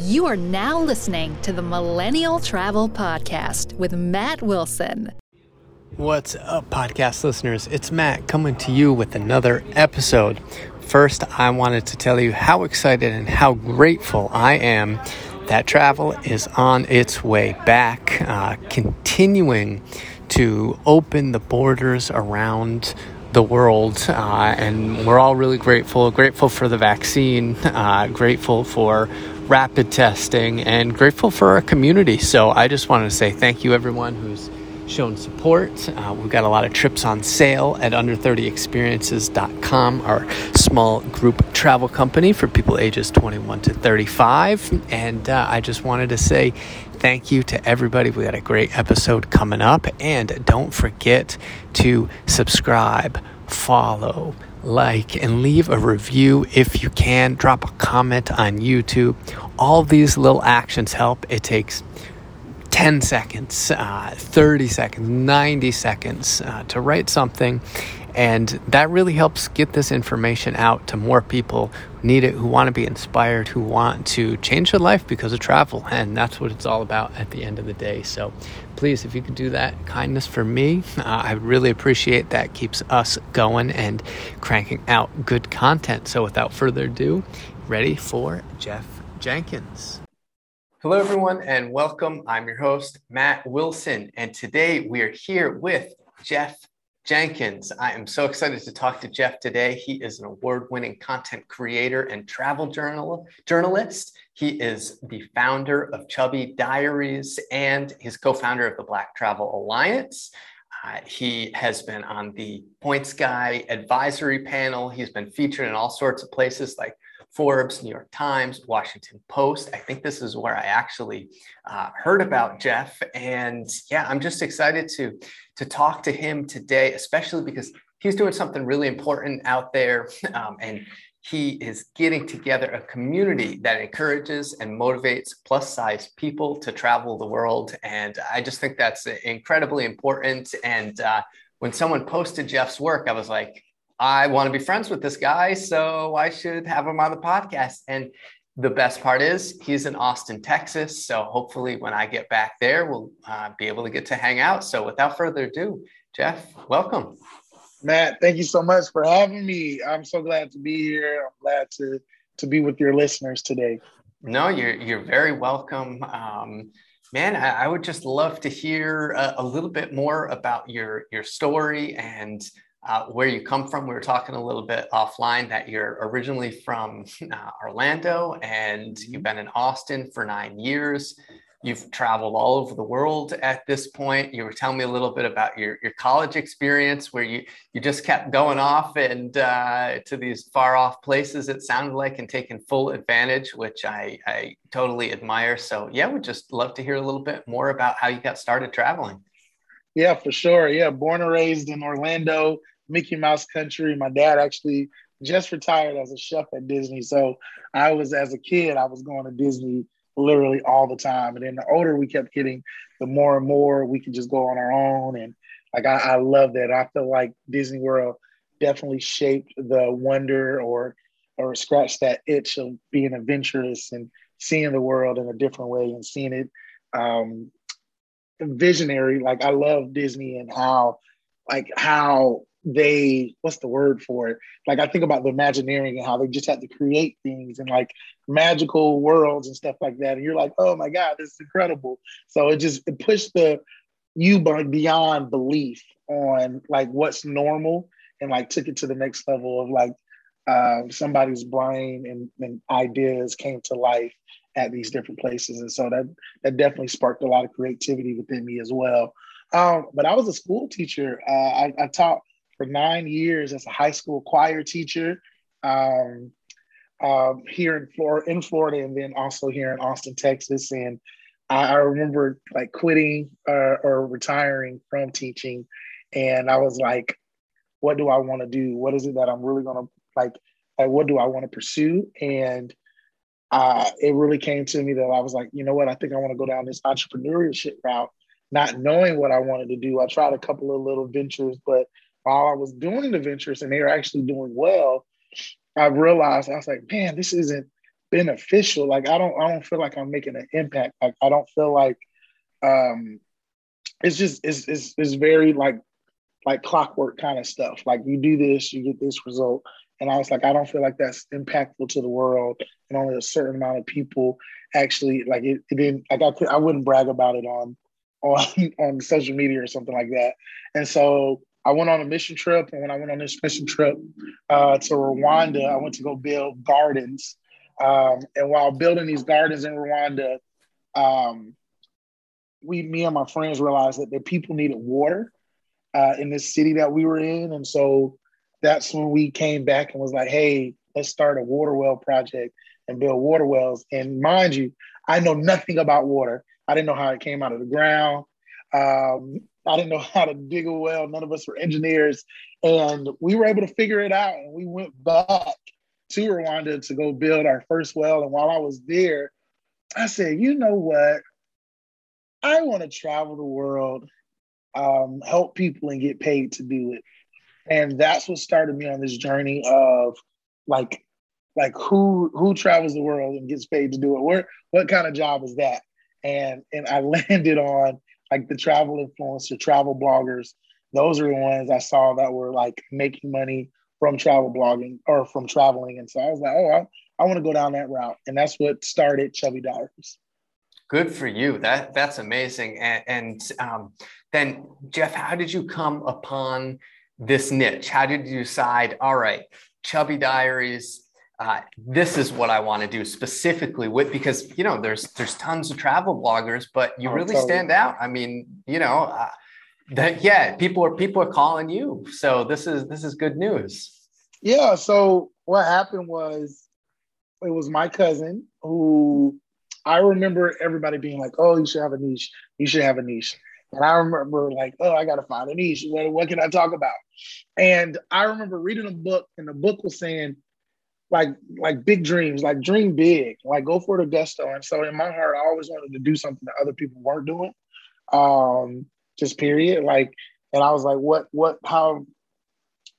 You are now listening to the Millennial Travel Podcast with Matt Wilson. What's up, podcast listeners? It's Matt coming to you with another episode. First, I wanted to tell you how excited and how grateful I am that travel is on its way back, uh, continuing to open the borders around the world, uh, and we're all really grateful. Grateful for the vaccine, uh, grateful for rapid testing, and grateful for our community. So I just wanted to say thank you, everyone who's shown support. Uh, we've got a lot of trips on sale at under30experiences.com, our small group travel company for people ages 21 to 35. And uh, I just wanted to say thank you to everybody. We got a great episode coming up. And don't forget to subscribe, follow, like, and leave a review if you can. Drop a comment on YouTube. All these little actions help. It takes 10 seconds, uh, 30 seconds, 90 seconds uh, to write something. And that really helps get this information out to more people who need it, who want to be inspired, who want to change their life because of travel. And that's what it's all about at the end of the day. So please, if you could do that kindness for me, uh, I really appreciate that. Keeps us going and cranking out good content. So without further ado, ready for Jeff Jenkins. Hello, everyone, and welcome. I'm your host, Matt Wilson, and today we are here with Jeff Jenkins. I am so excited to talk to Jeff today. He is an award winning content creator and travel journal, journalist. He is the founder of Chubby Diaries and he's co founder of the Black Travel Alliance. Uh, he has been on the Points Guy advisory panel. He's been featured in all sorts of places like Forbes, New York Times, Washington Post. I think this is where I actually uh, heard about Jeff. And yeah, I'm just excited to, to talk to him today, especially because he's doing something really important out there. Um, and he is getting together a community that encourages and motivates plus size people to travel the world. And I just think that's incredibly important. And uh, when someone posted Jeff's work, I was like, I want to be friends with this guy, so I should have him on the podcast. And the best part is he's in Austin, Texas. So hopefully, when I get back there, we'll uh, be able to get to hang out. So without further ado, Jeff, welcome. Matt, thank you so much for having me. I'm so glad to be here. I'm glad to to be with your listeners today. No, you're you're very welcome. Um, man, I, I, would just love to hear a, a little bit more about your your story and uh, where you come from. We were talking a little bit offline that you're originally from uh, Orlando and mm-hmm. you've been in Austin for nine years. You've traveled all over the world at this point. You were telling me a little bit about your, your college experience where you, you just kept going off and uh, to these far off places, it sounded like, and taking full advantage, which I, I totally admire. So, yeah, we'd just love to hear a little bit more about how you got started traveling. Yeah, for sure. Yeah, born and raised in Orlando, Mickey Mouse country. My dad actually just retired as a chef at Disney. So I was, as a kid, I was going to Disney literally all the time. And then the older we kept getting, the more and more we could just go on our own. And like, I, I love that. I feel like Disney World definitely shaped the wonder or, or scratch that itch of being adventurous and seeing the world in a different way and seeing it um, visionary. Like I love Disney and how, like how they what's the word for it? Like I think about the Imagineering and how they just had to create things and like magical worlds and stuff like that. And you're like, oh my God, this is incredible. So it just it pushed the you beyond belief on like what's normal and like took it to the next level of like uh, somebody's brain and, and ideas came to life at these different places. And so that that definitely sparked a lot of creativity within me as well. Um, but I was a school teacher. Uh, I, I, taught for nine years as a high school choir teacher um, um, here in Florida, in Florida, and then also here in Austin, Texas. And I, I remember like quitting uh, or retiring from teaching, and I was like, "What do I want to do? What is it that I'm really gonna like? Like, what do I want to pursue?" And uh, it really came to me that I was like, you know what? I think I want to go down this entrepreneurship route, not knowing what I wanted to do. I tried a couple of little ventures, but while I was doing the ventures and they were actually doing well, I realized I was like, man, this isn't beneficial. Like I don't I don't feel like I'm making an impact. Like I don't feel like um it's just it's it's, it's very like like clockwork kind of stuff. Like you do this, you get this result. And I was like, I don't feel like that's impactful to the world, and only a certain amount of people actually like it. it didn't like I could, I wouldn't brag about it on on on social media or something like that. And so I went on a mission trip, and when I went on this mission trip uh, to Rwanda, I went to go build gardens. Um, and while building these gardens in Rwanda, um, we, me and my friends realized that the people needed water uh, in this city that we were in, and so that's when we came back and was like, "Hey, let's start a water well project and build water wells." And mind you, I know nothing about water. I didn't know how it came out of the ground. Um, I didn't know how to dig a well. None of us were engineers, and we were able to figure it out. And we went back to Rwanda to go build our first well. And while I was there, I said, "You know what? I want to travel the world, um, help people, and get paid to do it." And that's what started me on this journey of like, like who who travels the world and gets paid to do it? Where what kind of job is that? And and I landed on like the travel influencer, travel bloggers. Those are the ones I saw that were like making money from travel blogging or from traveling. And so I was like, oh, I, I want to go down that route. And that's what started Chubby Diaries. Good for you. That that's amazing. And, and um, then Jeff, how did you come upon this niche? How did you decide? All right, Chubby Diaries. Uh, this is what I want to do specifically with because you know there's there's tons of travel bloggers, but you oh, really stand out. I mean, you know, uh, that yeah, people are people are calling you. So this is this is good news. Yeah. So what happened was it was my cousin who I remember everybody being like, "Oh, you should have a niche. You should have a niche." And I remember like, "Oh, I got to find a niche. What, what can I talk about?" And I remember reading a book, and the book was saying, like, like big dreams, like dream big, like go for the gusto. And so in my heart, I always wanted to do something that other people weren't doing. Um, just period. Like, and I was like, what, what, how,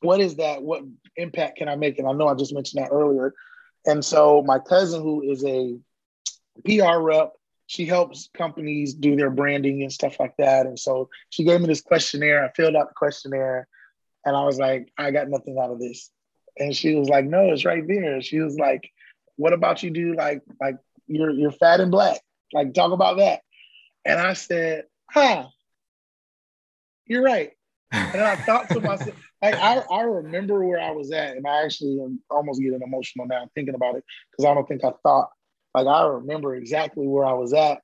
what is that? What impact can I make? And I know I just mentioned that earlier. And so my cousin, who is a PR rep, she helps companies do their branding and stuff like that. And so she gave me this questionnaire. I filled out the questionnaire, and I was like, I got nothing out of this. And she was like, No, it's right there. She was like, What about you do like like you're you're fat and black? Like talk about that. And I said, Huh, you're right. And I thought to myself, like I, I remember where I was at, and I actually am almost getting emotional now thinking about it because I don't think I thought like I remember exactly where I was at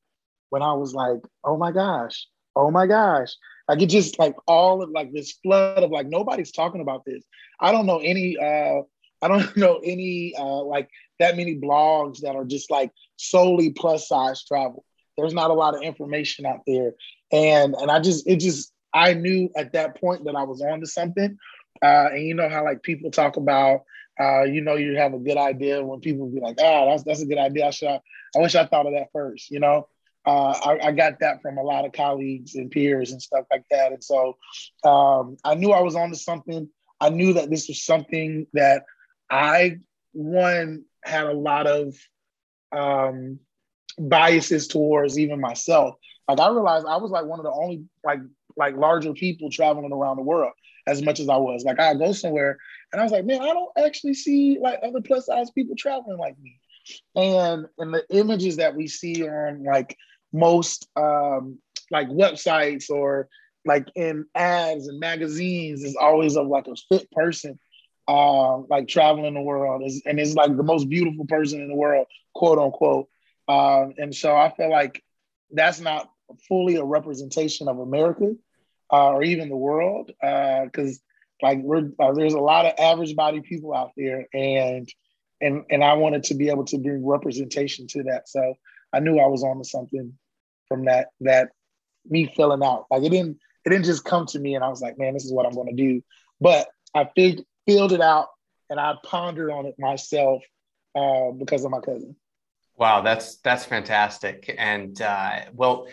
when I was like, oh my gosh, oh my gosh. Like it just like all of like this flood of like nobody's talking about this. I don't know any uh I don't know any uh like that many blogs that are just like solely plus size travel. There's not a lot of information out there. And and I just it just I knew at that point that I was on to something. Uh, and you know how like people talk about, uh, you know, you have a good idea when people be like, ah, that's that's a good idea. I should, I wish I thought of that first. You know, uh, I, I, got that from a lot of colleagues and peers and stuff like that. And so um, I knew I was on to something. I knew that this was something that I one had a lot of um, biases towards even myself. Like I realized I was like one of the only like like larger people traveling around the world as much as I was. Like I go somewhere and I was like, man, I don't actually see like other plus size people traveling like me. And and the images that we see on like most um like websites or like in ads and magazines is always of like a fit person uh, like traveling the world is, and is like the most beautiful person in the world, quote unquote. Um, and so I feel like that's not fully a representation of America uh, or even the world, because uh, like we're uh, there's a lot of average body people out there, and and and I wanted to be able to bring representation to that. So I knew I was on to something from that that me filling out. Like it didn't it didn't just come to me, and I was like, man, this is what I'm going to do. But I fig- filled it out, and I pondered on it myself uh, because of my cousin. Wow, that's that's fantastic, and uh, well,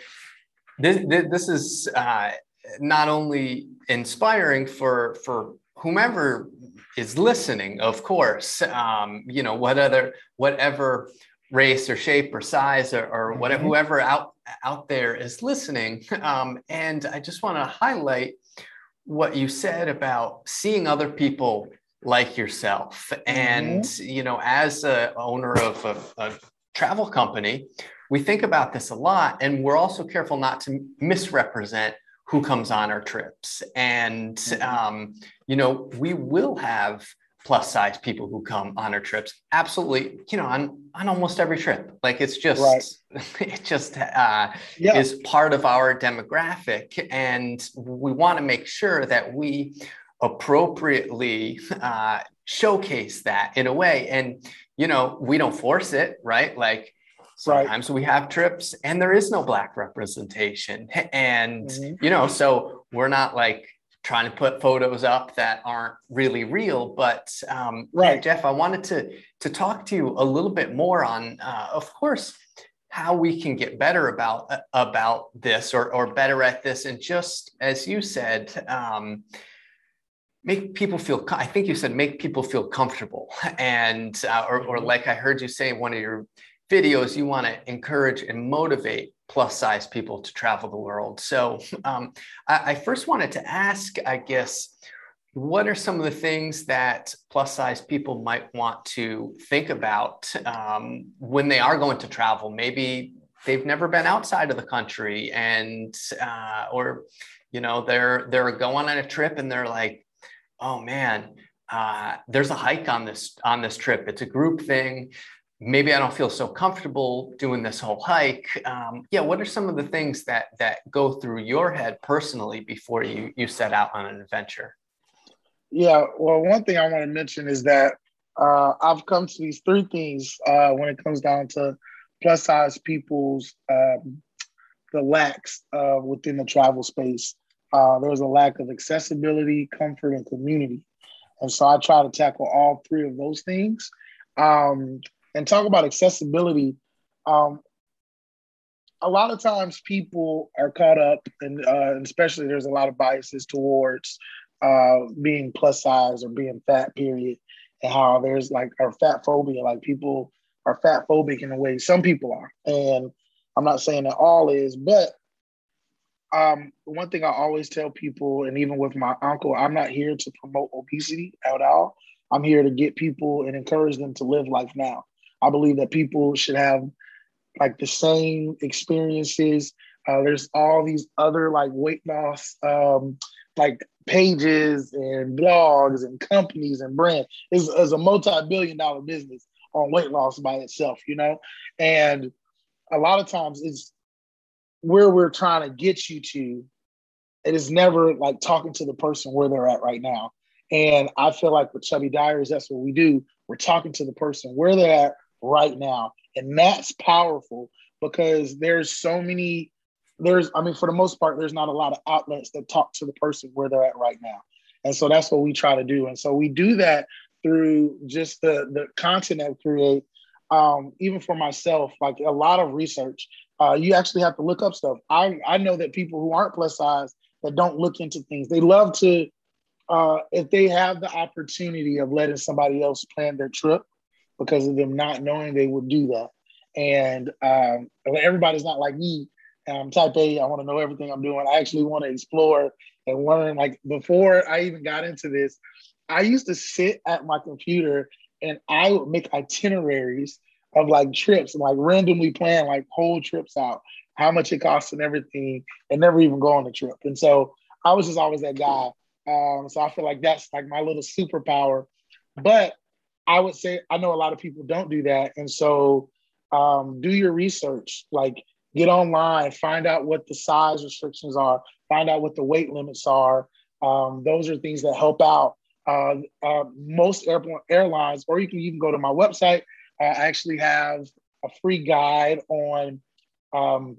this this is uh, not only inspiring for for whomever is listening, of course, um, you know, what other, whatever race or shape or size or, or whatever, mm-hmm. whoever out, out there is listening. Um, and I just want to highlight what you said about seeing other people like yourself. And, mm-hmm. you know, as a owner of a, a travel company, we think about this a lot and we're also careful not to misrepresent who comes on our trips. And, mm-hmm. um, you know, we will have plus size people who come on our trips. Absolutely, you know, on, on almost every trip. Like it's just, right. it just uh, yeah. is part of our demographic. And we want to make sure that we appropriately uh, showcase that in a way. And, you know, we don't force it, right? Like, Sometimes right. we have trips and there is no black representation. And, mm-hmm. you know, so we're not like trying to put photos up that aren't really real. But um, right. Yeah, Jeff, I wanted to, to talk to you a little bit more on, uh, of course, how we can get better about uh, about this or, or better at this and just as you said um, make people feel i think you said make people feel comfortable and uh, or, or mm-hmm. like i heard you say in one of your videos, you want to encourage and motivate plus size people to travel the world. So um, I, I first wanted to ask, I guess, what are some of the things that plus size people might want to think about um, when they are going to travel? Maybe they've never been outside of the country and uh, or you know they're they're going on a trip and they're like oh man uh, there's a hike on this on this trip it's a group thing maybe I don't feel so comfortable doing this whole hike. Um, yeah, what are some of the things that that go through your head personally before you you set out on an adventure? Yeah, well, one thing I want to mention is that uh, I've come to these three things uh, when it comes down to plus size people's um, the lacks uh, within the travel space. Uh, there's a lack of accessibility, comfort, and community. And so I try to tackle all three of those things. Um, and talk about accessibility. Um, a lot of times people are caught up, and uh, especially there's a lot of biases towards uh, being plus size or being fat, period, and how there's like our fat phobia, like people are fat phobic in a way. Some people are, and I'm not saying that all is, but um, one thing I always tell people, and even with my uncle, I'm not here to promote obesity at all. I'm here to get people and encourage them to live life now. I believe that people should have like the same experiences. Uh, there's all these other like weight loss um, like pages and blogs and companies and brands. Is is a multi-billion dollar business on weight loss by itself, you know? And a lot of times it's where we're trying to get you to. It is never like talking to the person where they're at right now. And I feel like with Chubby Diaries, that's what we do. We're talking to the person where they're at, right now. And that's powerful because there's so many, there's, I mean, for the most part, there's not a lot of outlets that talk to the person where they're at right now. And so that's what we try to do. And so we do that through just the, the content that we create. Um, even for myself, like a lot of research, uh, you actually have to look up stuff. I, I know that people who aren't plus size that don't look into things, they love to, uh, if they have the opportunity of letting somebody else plan their trip, because of them not knowing they would do that. And um, everybody's not like me. I'm type A. I want to know everything I'm doing. I actually want to explore and learn. Like before I even got into this, I used to sit at my computer and I would make itineraries of like trips like randomly plan like whole trips out, how much it costs and everything, and never even go on the trip. And so I was just always that guy. Um, so I feel like that's like my little superpower. But I would say I know a lot of people don't do that, and so um, do your research. Like get online, find out what the size restrictions are, find out what the weight limits are. Um, those are things that help out. Uh, uh, most airport airlines, or you can even go to my website. I actually have a free guide on um,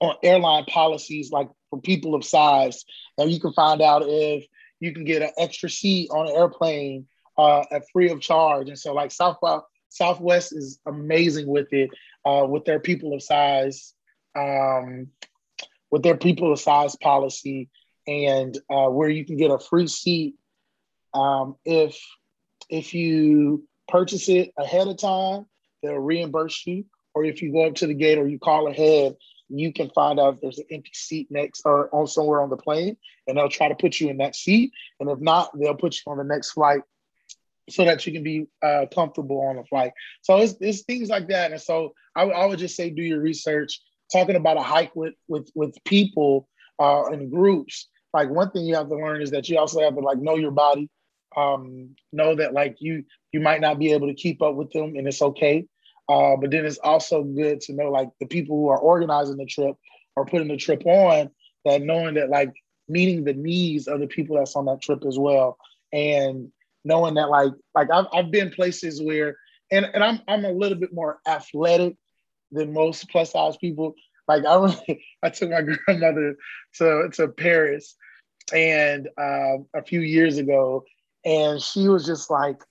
on airline policies, like for people of size, and you can find out if you can get an extra seat on an airplane uh, at free of charge. And so like South Southwest is amazing with it, uh, with their people of size, um, with their people of size policy, and uh, where you can get a free seat um, if if you purchase it ahead of time, they'll reimburse you. Or if you go up to the gate or you call ahead, you can find out if there's an empty seat next or on somewhere on the plane, and they'll try to put you in that seat. And if not, they'll put you on the next flight so that you can be uh, comfortable on the flight. So it's, it's things like that. And so I, I would just say do your research. Talking about a hike with with with people uh, in groups. Like one thing you have to learn is that you also have to like know your body, um, know that like you you might not be able to keep up with them, and it's okay. Uh, but then it's also good to know like the people who are organizing the trip or putting the trip on that knowing that like meeting the needs of the people that's on that trip as well, and knowing that like like I've, I've been places where and, and I'm I'm a little bit more athletic than most plus size people. Like I really, I took my grandmother to to Paris and uh, a few years ago, and she was just like,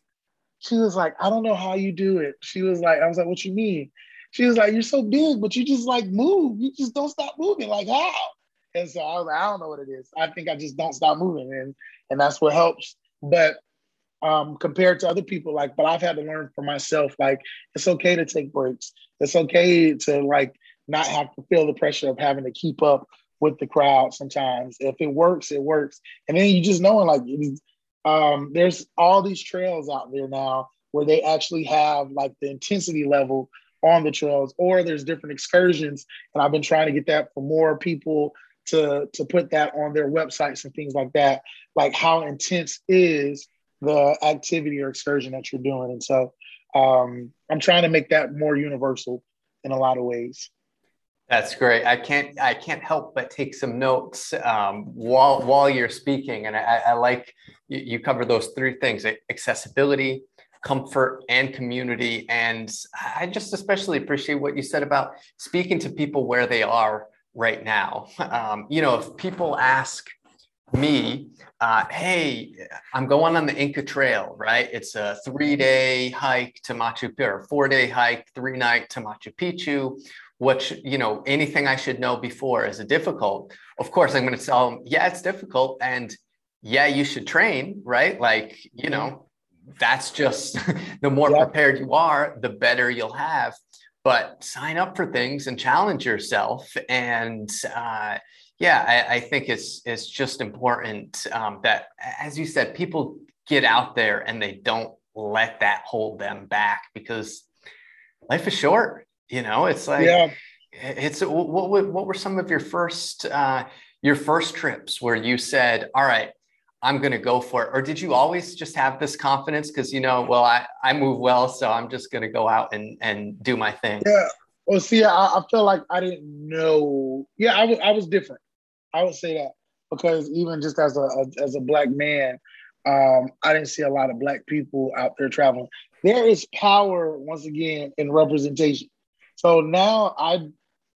she was like, I don't know how you do it. She was like, I was like, what you mean? She was like, you're so big, but you just like move. You just don't stop moving. Like how? And so I was like, I don't know what it is. I think I just don't stop moving, and and that's what helps. But um, compared to other people. Like, but I've had to learn for myself. Like, it's okay to take breaks. It's okay to like not have to feel the pressure of having to keep up with the crowd. Sometimes, if it works, it works. And then you just knowing like, um, there's all these trails out there now where they actually have like the intensity level on the trails, or there's different excursions. And I've been trying to get that for more people to to put that on their websites and things like that. Like how intense is the activity or excursion that you're doing. And so um, I'm trying to make that more universal in a lot of ways. That's great. I can't I can't help but take some notes um, while while you're speaking, and I, I like you, you cover those three things: accessibility, comfort, and community. And I just especially appreciate what you said about speaking to people where they are right now. Um, you know, if people ask me, uh, hey, I'm going on the Inca Trail, right? It's a three day hike to Machu Picchu, or four day hike, three night to Machu Picchu. What, you know, anything I should know before? Is it difficult? Of course, I'm going to tell them, yeah, it's difficult. And yeah, you should train, right? Like, you know, that's just the more yeah. prepared you are, the better you'll have. But sign up for things and challenge yourself. And, uh, yeah, I, I, think it's it's just important um, that, as you said, people get out there and they don't let that hold them back because life is short. You know, it's like yeah. it's what what were some of your first uh, your first trips where you said, "All right, I'm going to go for it," or did you always just have this confidence because you know, well, I I move well, so I'm just going to go out and and do my thing. Yeah. Well, see, I, I feel like I didn't know. Yeah, I was I was different. I would say that because even just as a, a as a black man, um, I didn't see a lot of black people out there traveling. There is power once again in representation. So now I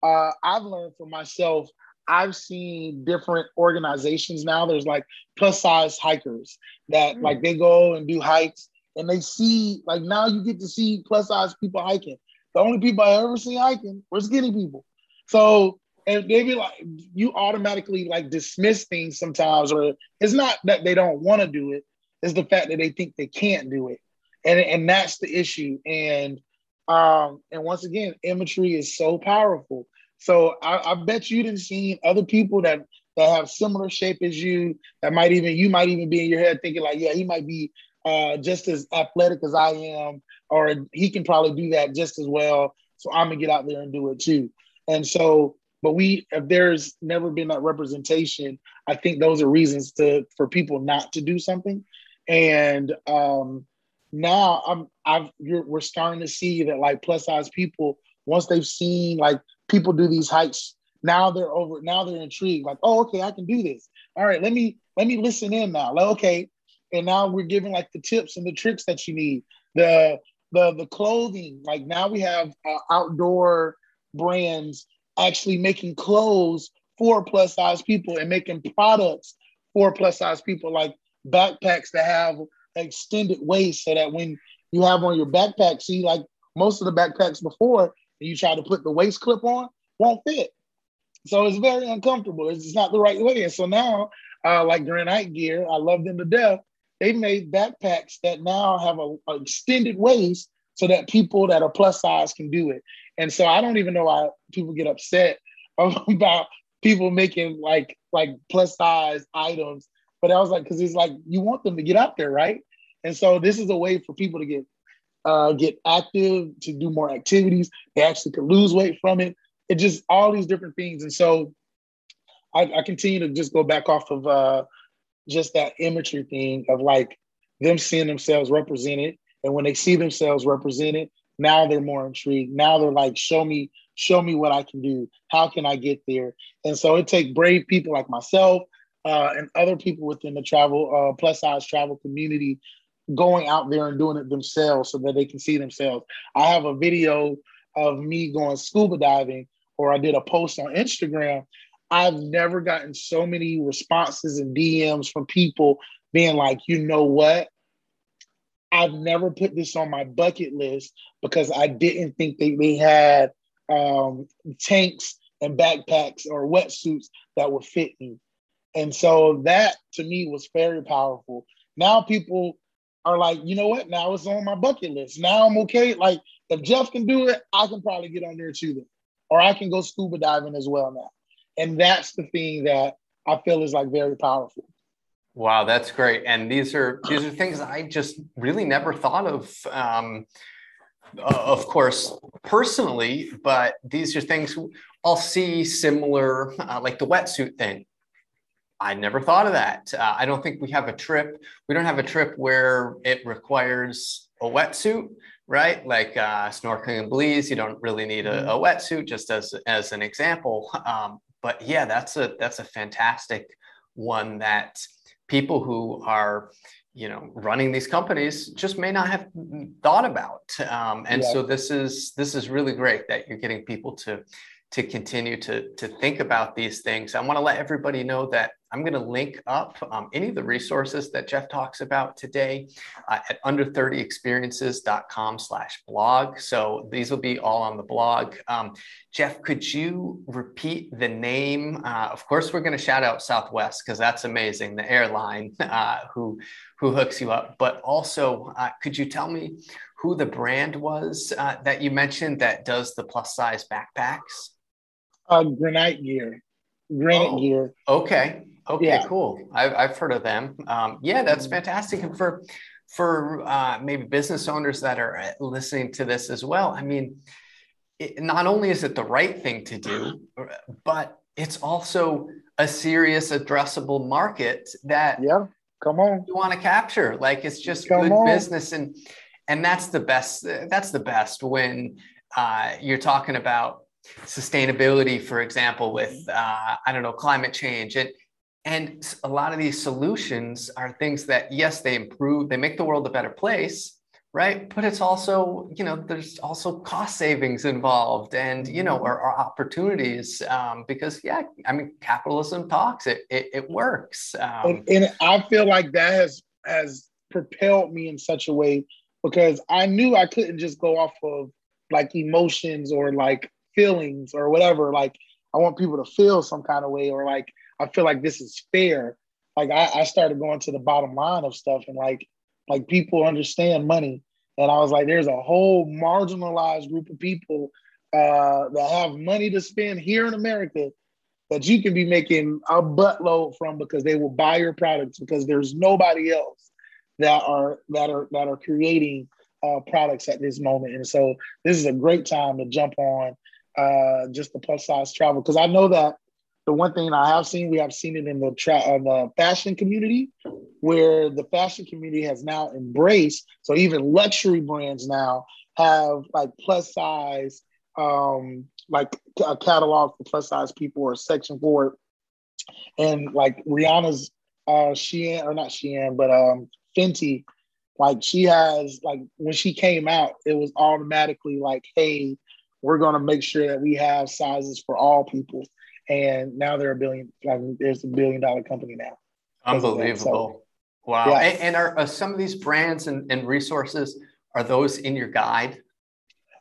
uh, I've learned for myself. I've seen different organizations now. There's like plus size hikers that mm. like they go and do hikes and they see like now you get to see plus size people hiking. The only people I ever see hiking were skinny people. So and they be like you automatically like dismiss things sometimes or it's not that they don't want to do it it's the fact that they think they can't do it. And and that's the issue. And um and once again imagery is so powerful. So I, I bet you didn't see other people that that have similar shape as you that might even you might even be in your head thinking like yeah he might be uh, just as athletic as I am or he can probably do that just as well. So I'm gonna get out there and do it too. And so but we, if there's never been that representation, I think those are reasons to for people not to do something. And um, now I'm, I've, we're starting to see that like plus size people, once they've seen like people do these hikes, now they're over. Now they're intrigued. Like, oh, okay, I can do this. All right, let me let me listen in now. Like, okay, and now we're giving like the tips and the tricks that you need. The the the clothing. Like now we have uh, outdoor brands actually making clothes for plus size people and making products for plus size people, like backpacks that have extended waist so that when you have on your backpack, see, like most of the backpacks before, you try to put the waist clip on, won't fit. So it's very uncomfortable. It's not the right way. And so now, uh, like Granite Gear, I love them to death. they made backpacks that now have a, a extended waist so that people that are plus size can do it. And so I don't even know why people get upset about people making like like plus size items. But I was like, because it's like you want them to get out there, right? And so this is a way for people to get uh, get active, to do more activities. They actually could lose weight from it. It just all these different things. And so I, I continue to just go back off of uh, just that imagery thing of like them seeing themselves represented. And when they see themselves represented, now they're more intrigued. Now they're like, show me, show me what I can do. How can I get there? And so it takes brave people like myself uh, and other people within the travel uh, plus size travel community going out there and doing it themselves so that they can see themselves. I have a video of me going scuba diving, or I did a post on Instagram. I've never gotten so many responses and DMs from people being like, you know what? I've never put this on my bucket list because I didn't think they, they had um, tanks and backpacks or wetsuits that would fit me. And so that to me was very powerful. Now people are like, you know what? Now it's on my bucket list. Now I'm okay. Like if Jeff can do it, I can probably get on there too. Or I can go scuba diving as well now. And that's the thing that I feel is like very powerful. Wow, that's great. And these are these are things I just really never thought of. Um, of course, personally, but these are things I'll see similar, uh, like the wetsuit thing. I never thought of that. Uh, I don't think we have a trip. We don't have a trip where it requires a wetsuit, right? Like uh, snorkeling and Belize, you don't really need a, a wetsuit. Just as as an example, um, but yeah, that's a that's a fantastic one that people who are you know running these companies just may not have thought about um, and yeah. so this is this is really great that you're getting people to to continue to, to think about these things. I want to let everybody know that I'm going to link up um, any of the resources that Jeff talks about today uh, at under30experiences.com slash blog. So these will be all on the blog. Um, Jeff, could you repeat the name? Uh, of course, we're going to shout out Southwest because that's amazing, the airline uh, who, who hooks you up. But also, uh, could you tell me who the brand was uh, that you mentioned that does the plus size backpacks? Uh, Granite Gear. Granite oh, Gear. Okay. Okay. Yeah. Cool. I've, I've heard of them. Um, yeah, that's fantastic. And for for uh, maybe business owners that are uh, listening to this as well, I mean, it, not only is it the right thing to do, but it's also a serious addressable market that yeah, come on, you want to capture. Like it's just come good on. business, and and that's the best. That's the best when uh, you're talking about sustainability, for example, with uh, I don't know climate change and and a lot of these solutions are things that yes they improve they make the world a better place right but it's also you know there's also cost savings involved and you know or, or opportunities um, because yeah i mean capitalism talks it it, it works um, and, and i feel like that has has propelled me in such a way because i knew i couldn't just go off of like emotions or like feelings or whatever. Like I want people to feel some kind of way or like I feel like this is fair. Like I, I started going to the bottom line of stuff and like like people understand money. And I was like, there's a whole marginalized group of people uh, that have money to spend here in America that you can be making a buttload from because they will buy your products because there's nobody else that are that are that are creating uh, products at this moment. And so this is a great time to jump on uh, just the plus size travel because I know that the one thing I have seen, we have seen it in the tra- the fashion community, where the fashion community has now embraced. So even luxury brands now have like plus size, um, like a catalog for plus size people or section for it. And like Rihanna's uh Shein or not Shein, but um Fenty, like she has like when she came out, it was automatically like, hey, we're to make sure that we have sizes for all people. And now they're a billion, like there's a billion dollar company now. Unbelievable. So, wow. Yeah. And, and are, are, some of these brands and, and resources, are those in your guide?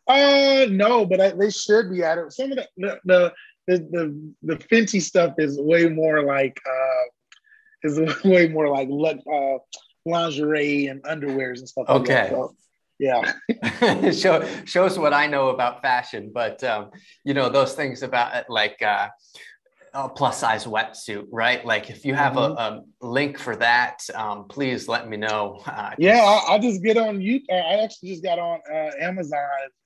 Uh, no, but I, they should be added. Some of the, the, the, the, the, the Fenty stuff is way more like, uh, is way more like, uh, lingerie and underwears and stuff. Okay. Like so, yeah. Show, shows what I know about fashion, but um, you know those things about like uh, a plus size wetsuit, right? Like if you have mm-hmm. a, a, link for that, um, please let me know. Uh, yeah, I, I, just get on you. Uh, I actually just got on uh, Amazon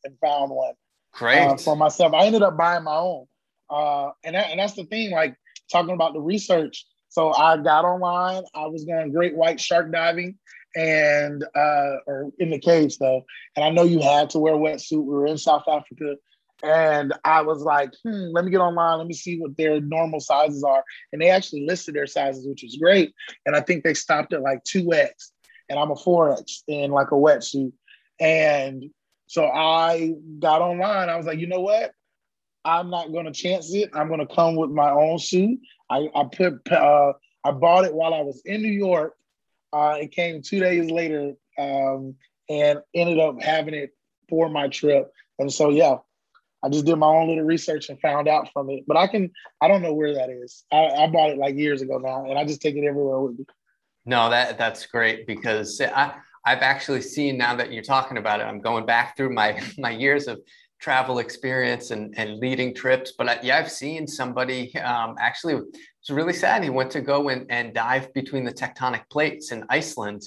and found one. Uh, Great for myself. I ended up buying my own, uh, and that, and that's the thing. Like talking about the research. So I got online. I was going great white shark diving, and uh, or in the caves though. And I know you had to wear a wetsuit. We were in South Africa, and I was like, hmm, let me get online. Let me see what their normal sizes are. And they actually listed their sizes, which was great. And I think they stopped at like 2X, and I'm a 4X in like a wetsuit. And so I got online. I was like, you know what? I'm not going to chance it. I'm going to come with my own suit. I, I put, uh, I bought it while I was in New York. Uh, it came two days later um, and ended up having it for my trip. And so, yeah, I just did my own little research and found out from it. But I can, I don't know where that is. I, I bought it like years ago now, and I just take it everywhere with me. No, that that's great because I I've actually seen now that you're talking about it. I'm going back through my my years of travel experience and, and leading trips. But I, yeah, I've seen somebody um, actually, it's really sad. He went to go and, and dive between the tectonic plates in Iceland,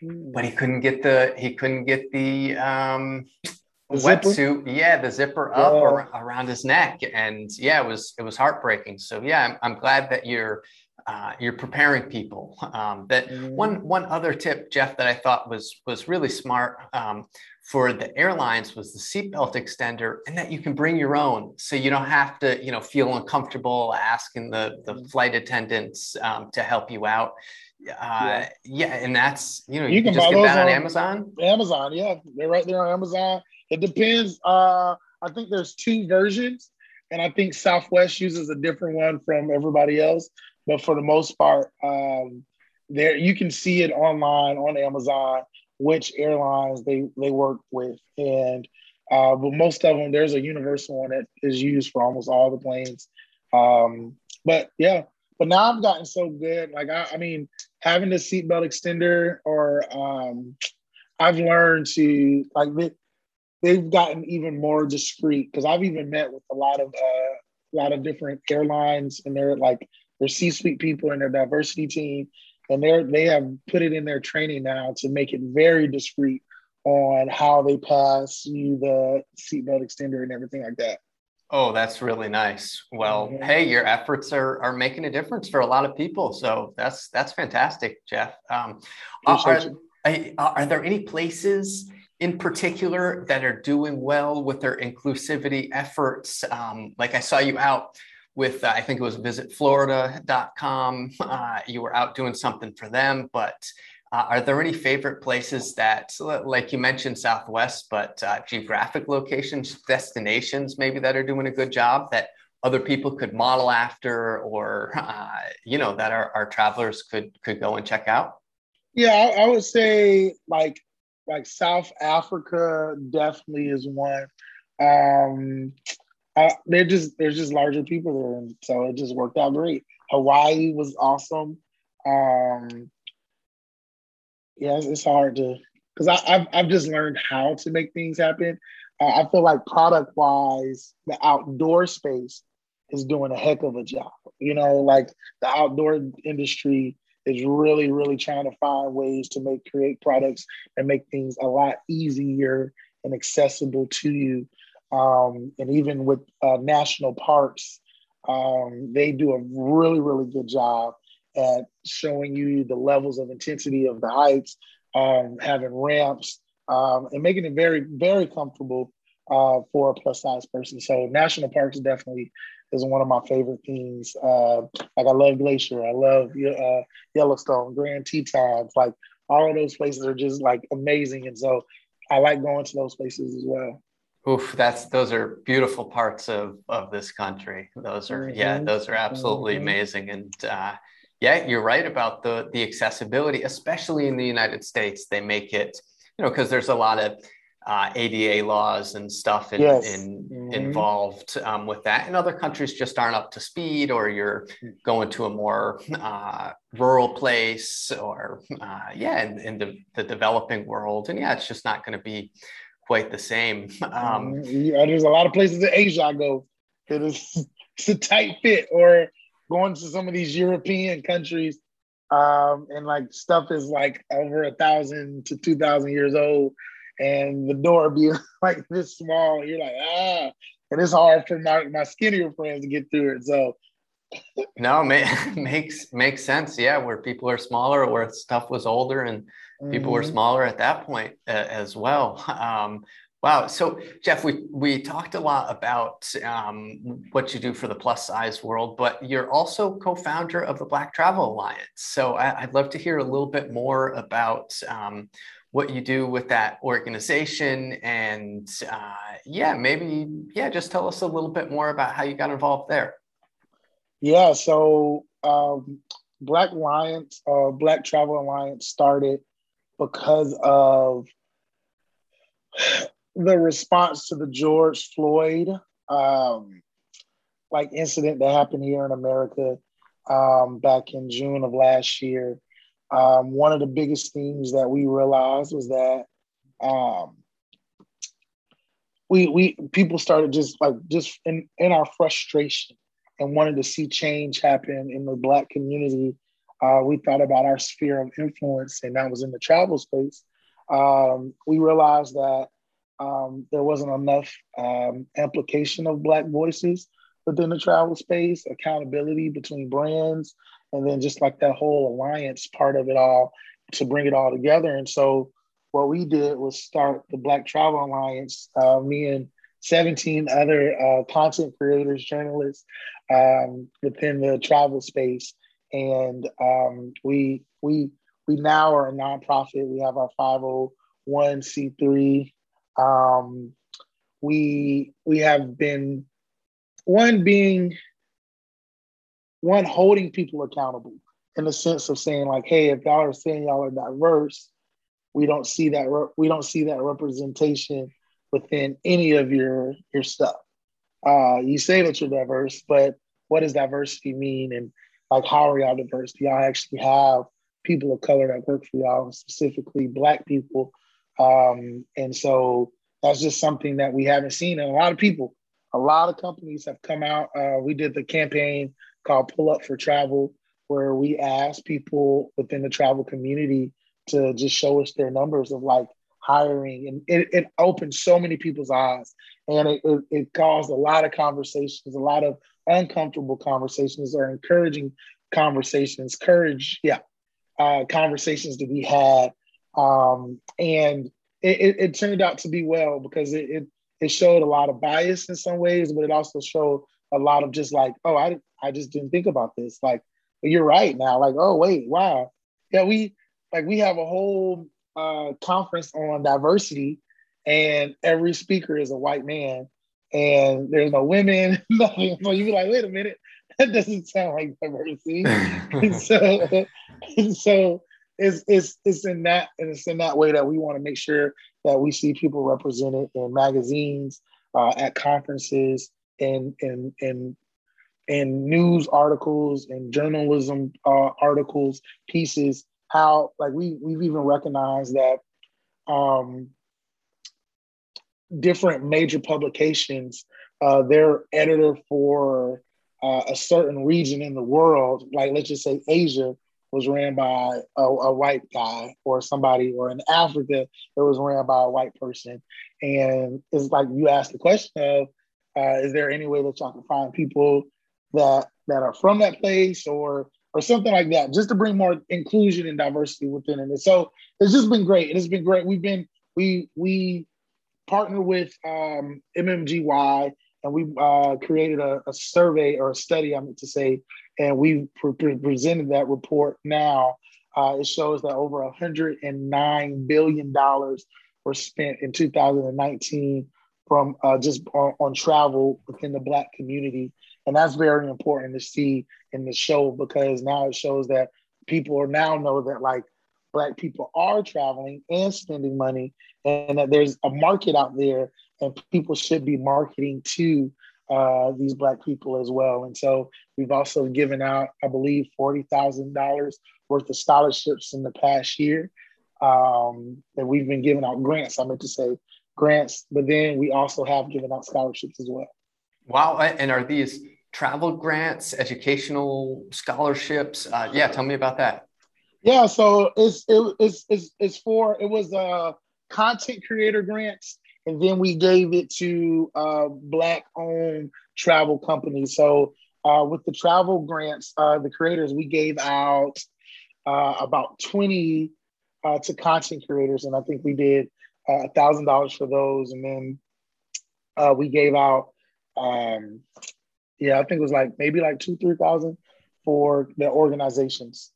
but he hmm. couldn't get the, he couldn't get the, um, wetsuit yeah the zipper up yeah. around his neck and yeah it was it was heartbreaking so yeah i'm, I'm glad that you're uh, you're preparing people um, that mm-hmm. one one other tip jeff that i thought was was really smart um, for the airlines was the seatbelt extender and that you can bring your own so you don't have to you know feel uncomfortable asking the the mm-hmm. flight attendants um, to help you out uh, yeah. yeah. and that's you know you, you can, can just get that on, on Amazon. Amazon, yeah, they're right there on Amazon. It depends. Uh, I think there's two versions, and I think Southwest uses a different one from everybody else. But for the most part, um, there you can see it online on Amazon which airlines they they work with, and uh, but most of them there's a universal one that is used for almost all the planes. Um, but yeah, but now I've gotten so good. Like I, I mean, having the seatbelt extender, or um, I've learned to like they, they've gotten even more discreet because I've even met with a lot of uh, a lot of different airlines and they're like their C-suite people and their diversity team, and they're they have put it in their training now to make it very discreet on how they pass you the seatbelt extender and everything like that. Oh, that's really nice. Well, mm-hmm. hey, your efforts are are making a difference for a lot of people. So that's that's fantastic, Jeff. Um, are, are, are there any places in particular that are doing well with their inclusivity efforts? Um, like I saw you out with, uh, I think it was visitflorida.com. Uh, you were out doing something for them, but uh, are there any favorite places that, like you mentioned, Southwest, but uh, geographic locations, destinations maybe that are doing a good job that other people could model after, or uh, you know that our, our travelers could could go and check out? Yeah, I, I would say like like South Africa definitely is one. Um, uh, they're just there's just larger people there, and so it just worked out great. Hawaii was awesome. Um, yeah, it's, it's hard to because I've I've just learned how to make things happen. Uh, I feel like product wise, the outdoor space is doing a heck of a job. You know, like the outdoor industry is really really trying to find ways to make create products and make things a lot easier and accessible to you um, and even with uh, national parks, um, they do a really, really good job at showing you the levels of intensity of the heights, um, having ramps, um, and making it very, very comfortable uh, for a plus size person. So, national parks definitely is one of my favorite things. Uh, like, I love Glacier, I love uh, Yellowstone, Grand Tetons. Like, all of those places are just like amazing. And so, I like going to those places as well. Oof, that's those are beautiful parts of of this country. Those are mm-hmm. yeah, those are absolutely mm-hmm. amazing. And uh, yeah, you're right about the the accessibility, especially in the United States. They make it, you know, because there's a lot of uh, ADA laws and stuff in, yes. in, mm-hmm. involved um, with that. And other countries just aren't up to speed, or you're going to a more uh, rural place, or uh, yeah, in, in the, the, developing world. And yeah, it's just not going to be quite the same. Um, yeah, there's a lot of places in Asia I go. It is it's a tight fit, or going to some of these European countries. Um, and like stuff is like over a thousand to two thousand years old and the door be like this small. You're like, ah, and it's hard for my, my skinnier friends to get through it. So no, makes makes sense. Yeah, where people are smaller, where stuff was older, and people mm-hmm. were smaller at that point uh, as well. Um, wow. So Jeff, we we talked a lot about um, what you do for the plus size world, but you're also co-founder of the Black Travel Alliance. So I, would love to hear a little bit more about um, what you do with that organization and uh, yeah maybe yeah just tell us a little bit more about how you got involved there yeah so um, black alliance uh, black travel alliance started because of the response to the george floyd um, like incident that happened here in america um, back in june of last year um, one of the biggest things that we realized was that um, we we people started just like just in, in our frustration and wanted to see change happen in the black community. Uh, we thought about our sphere of influence, and that was in the travel space. Um, we realized that um, there wasn't enough um, amplification of black voices within the travel space, accountability between brands, and then just like that whole alliance part of it all to bring it all together. And so what we did was start the Black Travel Alliance. Uh, me and 17 other uh, content creators, journalists um, within the travel space, and um, we we we now are a nonprofit. We have our 501c3. Um, we we have been one being one holding people accountable in the sense of saying like, hey, if y'all are saying y'all are diverse, we don't see that re- we don't see that representation within any of your your stuff. Uh, you say that you're diverse, but what does diversity mean? And like, how are y'all diverse? Do y'all actually have people of color that work for y'all, specifically Black people? Um, and so that's just something that we haven't seen. And a lot of people, a lot of companies have come out. Uh, we did the campaign called Pull Up for Travel, where we asked people within the travel community to just show us their numbers of like hiring. And it, it opened so many people's eyes. And it, it, it caused a lot of conversations, a lot of uncomfortable conversations or encouraging conversations, courage, yeah, uh, conversations to be had. Um, and it, it, it, turned out to be well because it, it, it showed a lot of bias in some ways, but it also showed a lot of just like, oh, I, I just didn't think about this. Like, you're right now. Like, oh, wait, wow. Yeah, we like we have a whole uh, conference on diversity, and every speaker is a white man, and there's no women, nothing. So you be like, wait a minute, that doesn't sound like diversity. so, so it's it's it's in that and it's in that way that we want to make sure that we see people represented in magazines, uh, at conferences, and in in in news articles and journalism uh, articles, pieces. How like we we've even recognized that um, different major publications, uh, their editor for uh, a certain region in the world, like let's just say Asia, was ran by a, a, white guy or somebody, or in Africa, it was ran by a white person. And it's like you ask the question of, uh, is there any way that y'all can find people that that are from that place or or something like that, just to bring more inclusion and diversity within it. And so it's just been great. It has been great. We've been we we partner with um, MMGY and we uh, created a, a, survey or a study, I meant to say, and we pre- presented that report now. Uh, it shows that over $109 billion were spent in 2019 from uh, just on, on, travel within the Black community. And that's very important to see in the show because now it shows that people now know that like Black people are traveling and spending money, and that there's a market out there, and people should be marketing to uh, these Black people as well. And so we've also given out, I believe, $40,000 worth of scholarships in the past year. Um, and we've been giving out grants, I meant to say grants, but then we also have given out scholarships as well. Wow. And are these travel grants, educational scholarships? Uh, yeah, tell me about that. Yeah, so it's it, it's, it's it's for it was a content creator grants, and then we gave it to uh, black owned travel companies. So uh, with the travel grants, uh, the creators we gave out uh, about twenty uh, to content creators, and I think we did a thousand dollars for those, and then we gave out um, yeah, I think it was like maybe like two three thousand for the organizations.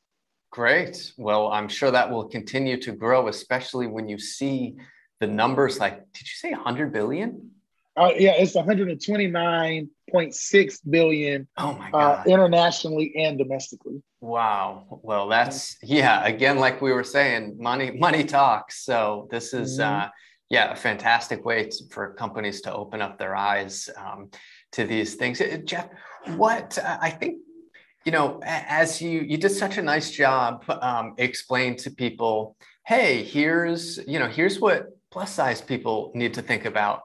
Great. Well, I'm sure that will continue to grow, especially when you see the numbers. Like, did you say 100 billion? Uh, yeah, it's 129.6 billion. Oh my uh, god! Uh, internationally and domestically. Wow. Well, that's yeah. Again, like we were saying, money money talks. So this is mm-hmm. uh, yeah a fantastic way to, for companies to open up their eyes um, to these things. Uh, Jeff, what uh, I think you know, as you you did such a nice job um, explain to people, hey, here's you know, here's what plus size people need to think about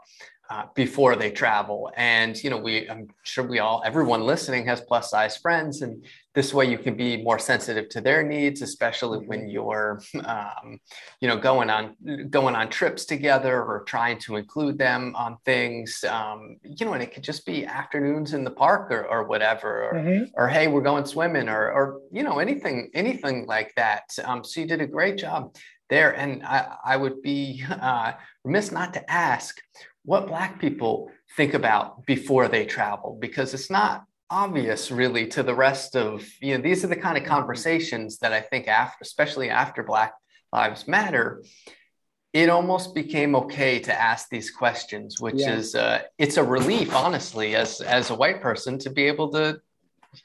uh, before they travel. And you know, we I'm sure we all everyone listening has plus size friends, and this way you can be more sensitive to their needs, especially mm-hmm. when you're um, you know going on going on trips together or trying to include them on things. Um, you know, and it could just be afternoons in the park or, or whatever, or, mm-hmm. or hey, we're going swimming, or or you know anything anything like that. Um, so you did a great job there. And I, I would be uh, remiss not to ask what Black people think about before they travel, because it's not obvious really to the rest of, you know, these are the kind of conversations that I think after, especially after Black Lives Matter, it almost became okay to ask these questions, which yeah. is, uh, it's a relief, honestly, as, as a white person to be able to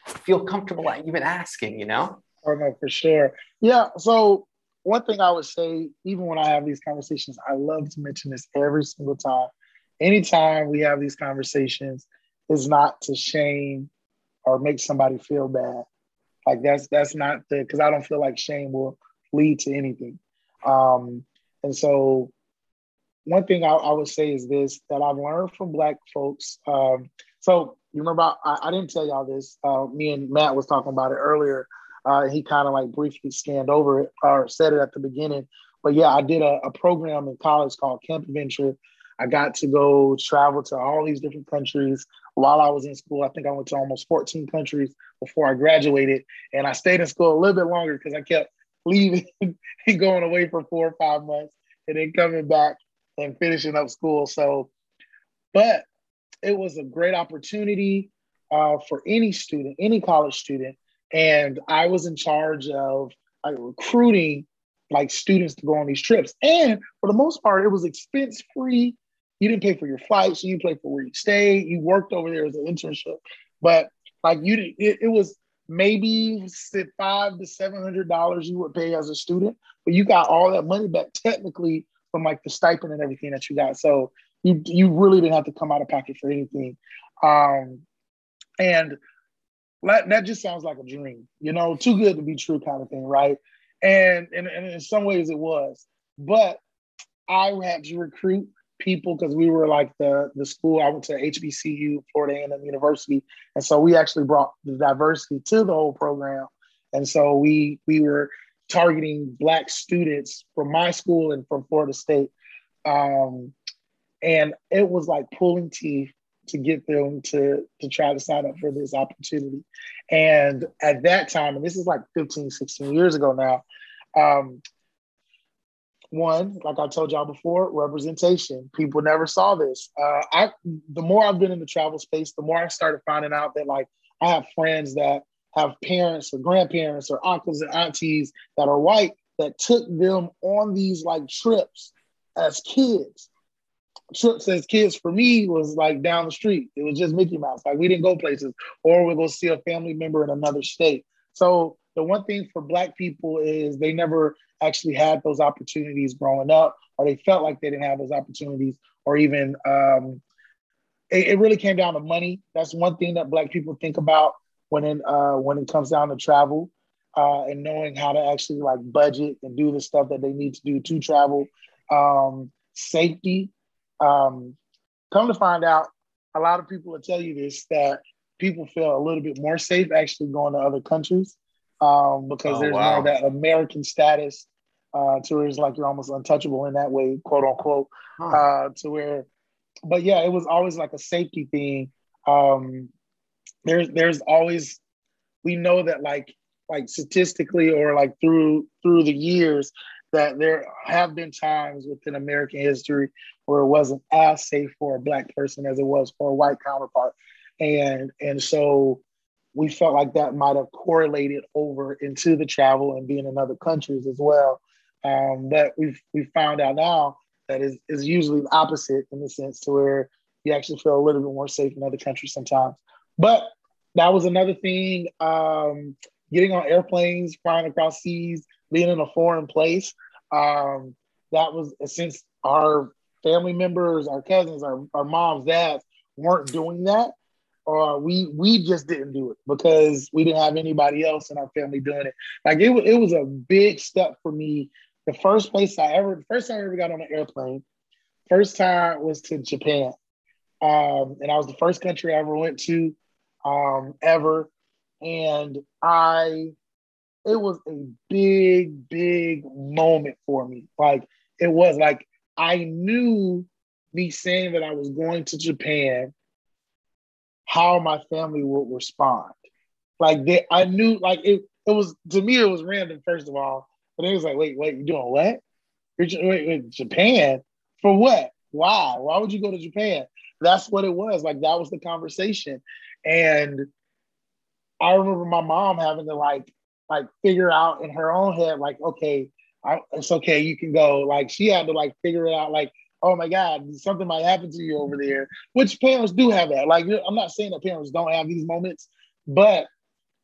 feel comfortable even asking, you know? Oh, no, for sure. Yeah. So one thing I would say, even when I have these conversations, I love to mention this every single time. Anytime we have these conversations, is not to shame or make somebody feel bad. Like that's that's not the because I don't feel like shame will lead to anything. Um, and so one thing I, I, would say is this that I've learned from black folks. Um, so you remember I, I, didn't tell y'all this. Uh, me and Matt was talking about it earlier uh, he kind of like briefly scanned over it or said it at the beginning. But yeah, I did a, a program in college called Camp Adventure. I got to go travel to all these different countries while I was in school. I think I went to almost 14 countries before I graduated. And I stayed in school a little bit longer because I kept leaving and going away for four or five months and then coming back and finishing up school. So, but it was a great opportunity uh, for any student, any college student and I was in charge of like recruiting like students to go on these trips. And for the most part, it was expense free. You didn't pay for your flight, so you pay for where you stay. You worked over there as an internship, but like you, it, it was maybe five to seven hundred dollars you would pay as a student, but you got all that money back technically from like the stipend and everything that you got. So you you really didn't have to come out of pocket for anything. Um, and that, that just sounds like a dream, you know, too good to be true kind of thing, right? And, and, and in some ways it was. But I had to recruit people because we were like the the school. I went to HBCU, Florida A&M University, and so we actually brought the diversity to the whole program. And so we we were targeting Black students from my school and from Florida State, um, and it was like pulling teeth to get them to to try to sign up for this opportunity. And at that time, and this is like 15, 16 years ago now, um, one, like I told y'all before, representation. People never saw this. Uh, I the more I've been in the travel space, the more I started finding out that like I have friends that have parents or grandparents or uncles and aunties that are white that took them on these like trips as kids trips as kids for me was like down the street. It was just Mickey Mouse. Like we didn't go places, or we go see a family member in another state. So the one thing for Black people is they never actually had those opportunities growing up, or they felt like they didn't have those opportunities, or even um, it, it, really came down to money. That's one thing that Black people think about when it uh, when it comes down to travel uh, and knowing how to actually like budget and do the stuff that they need to do to travel. Um, safety. Um, come to find out, a lot of people will tell you this that people feel a little bit more safe actually going to other countries um, because oh, there's wow. more that American status uh, to where it's like you're almost untouchable in that way, quote unquote. Huh. Uh, to where, but yeah, it was always like a safety thing. Um, there's there's always we know that like like statistically or like through through the years that there have been times within American history where it wasn't as safe for a black person as it was for a white counterpart. And and so we felt like that might have correlated over into the travel and being in other countries as well. Um, but we've we found out now that is is usually the opposite in the sense to where you actually feel a little bit more safe in other countries sometimes. But that was another thing. Um, getting on airplanes, flying across seas, being in a foreign place. Um, that was since our family members, our cousins, our, our moms, dads weren't doing that. Uh, we we just didn't do it because we didn't have anybody else in our family doing it. Like it, it was a big step for me. The first place I ever, first time I ever got on an airplane, first time was to Japan, um, and I was the first country I ever went to, um, ever and I it was a big, big moment for me. Like it was like I knew me saying that I was going to Japan, how my family would respond. Like they, I knew like it. It was to me, it was random first of all, but it was like, wait, wait, you doing what? Wait, wait, Japan for what? Why? Why would you go to Japan? That's what it was. Like that was the conversation, and I remember my mom having to like like figure out in her own head, like, okay, I, it's okay, you can go. Like she had to like figure it out, like, oh my God, something might happen to you over there. Which parents do have that. Like I'm not saying that parents don't have these moments, but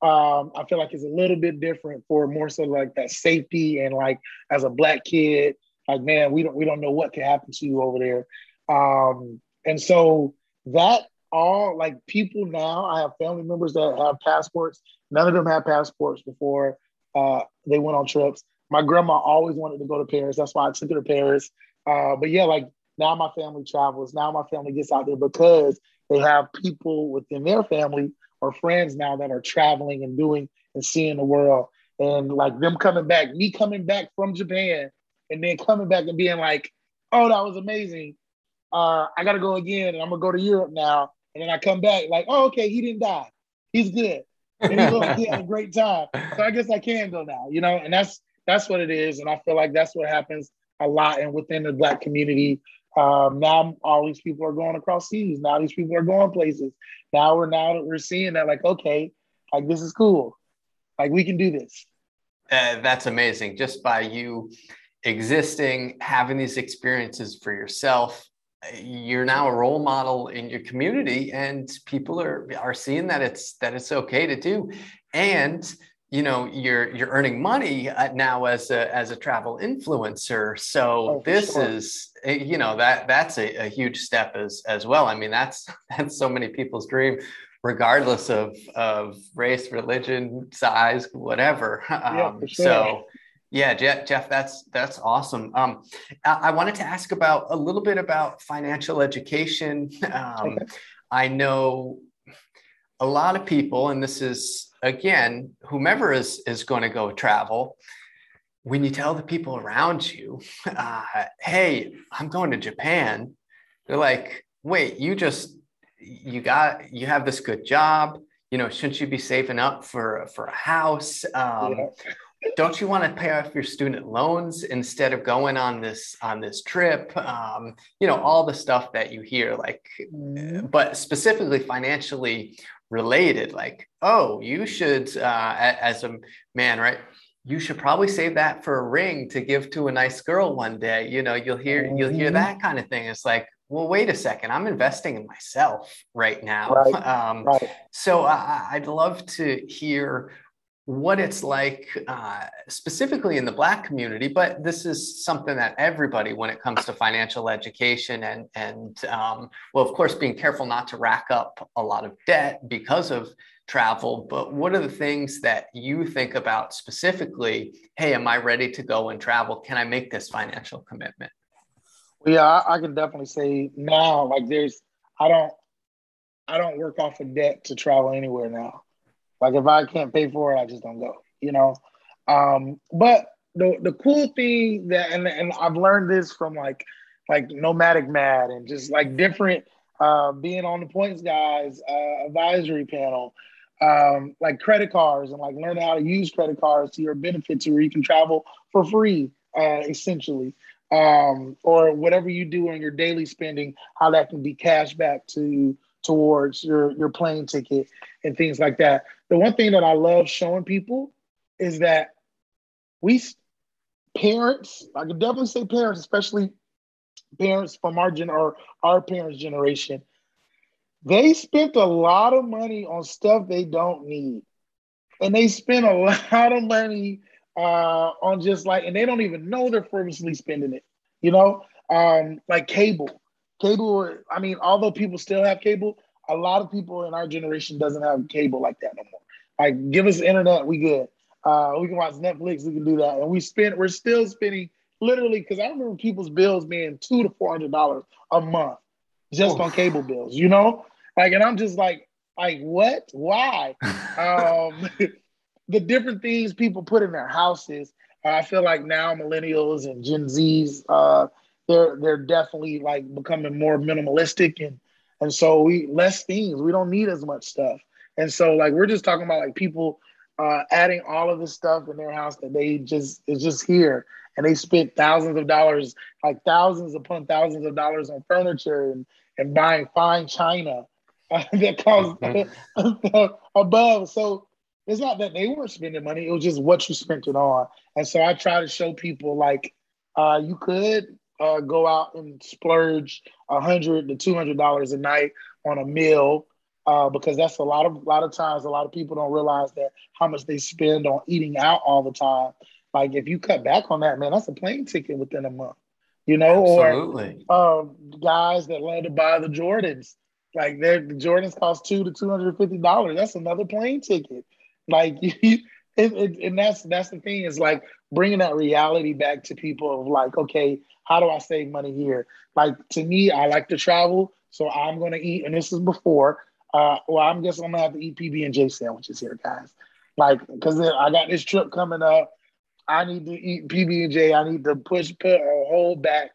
um, I feel like it's a little bit different for more so like that safety and like as a black kid, like man, we don't we don't know what can happen to you over there. Um, and so that all like people now. I have family members that have passports. None of them had passports before uh, they went on trips. My grandma always wanted to go to Paris. That's why I took her to Paris. Uh, but yeah, like now my family travels. Now my family gets out there because they have people within their family or friends now that are traveling and doing and seeing the world. And like them coming back, me coming back from Japan and then coming back and being like, oh, that was amazing. Uh, I got to go again and I'm going to go to Europe now. And then I come back like, oh, okay, he didn't die. He's good. And he, looked, he had a great time. So I guess I can go now, you know, and that's that's what it is. And I feel like that's what happens a lot and within the black community. Um, now all these people are going across seas. Now these people are going places. Now we're now that we're seeing that like, okay, like this is cool. Like we can do this. Uh, that's amazing. Just by you existing, having these experiences for yourself, you're now a role model in your community and people are are seeing that it's that it's okay to do and you know you're you're earning money uh, now as a as a travel influencer so oh, this sure. is eh, you know that that's a, a, huge step as as well i mean that's that's so many people's dream regardless of of race religion size whatever yeah, um, sure. so yeah, Jeff, Jeff, that's that's awesome. Um, I, I, wanted to ask about a little bit about financial education. Um, okay. I know a lot of people, and this is again, whomever is is going to go travel. When you tell the people around you, uh, "Hey, I'm going to Japan," they're like, "Wait, you just you got you have this good job." You know, shouldn't you be saving up for for a house? Um, yeah don't you want to pay off your student loans instead of going on this on this trip um, you know all the stuff that you hear like mm-hmm. but specifically financially related like oh you should uh, as a man right you should probably save that for a ring to give to a nice girl one day you know you'll hear you'll hear mm-hmm. that kind of thing it's like well wait a second i'm investing in myself right now right. Um, right. so i'd love to hear what it's like uh, specifically in the black community but this is something that everybody when it comes to financial education and and um, well of course being careful not to rack up a lot of debt because of travel but what are the things that you think about specifically hey am i ready to go and travel? Can i make this financial commitment? Well, yeah I, I can definitely say now like there's i don't i don't work off of debt to travel anywhere now like if I can't pay for it, I just don't go. You know. Um, but the the cool thing that and and I've learned this from like like Nomadic Matt and just like different uh, being on the points guys uh, advisory panel um, like credit cards and like learning how to use credit cards to your benefit to where you can travel for free uh, essentially um, or whatever you do on your daily spending how that can be cash back to towards your your plane ticket and things like that. The one thing that I love showing people is that we parents, I can definitely say parents, especially parents from our gen or our parents' generation, they spent a lot of money on stuff they don't need. And they spend a lot of money uh, on just like, and they don't even know they're frivolously spending it, you know, um, like cable. Cable i mean although people still have cable a lot of people in our generation doesn't have cable like that no more like give us internet we good. Uh, we can watch netflix we can do that. And we spend we're still spending literally because i remember people's bills being two to four hundred dollars a month just on cable bills you know? Like and i'm just like like what? Why? Um the different things people put in their houses. I feel like now millennials and gen z's uh they're they're definitely like becoming more minimalistic and and so we less things. We don't need as much stuff. And so like we're just talking about like people uh, adding all of this stuff in their house that they just is just here and they spent thousands of dollars, like thousands upon thousands of dollars on furniture and, and buying fine china uh, that costs mm-hmm. above. So it's not that they weren't spending money; it was just what you spent it on. And so I try to show people like uh, you could uh, go out and splurge a hundred to two hundred dollars a night on a meal uh, because that's a lot of a lot of times a lot of people don't realize that how much they spend on eating out all the time. Like if you cut back on that, man, that's a plane ticket within a month. You know, Absolutely. or um, guys that love to buy the Jordans, like the Jordans cost two to two hundred fifty dollars. That's another plane ticket. Like you, it, it, and that's that's the thing is like bringing that reality back to people of like, okay, how do I save money here? Like to me, I like to travel, so I'm gonna eat, and this is before. Uh, well, I'm guessing I'm gonna have to eat PB and J sandwiches here, guys. Like, cause I got this trip coming up. I need to eat PB and J. I need to push put a hold back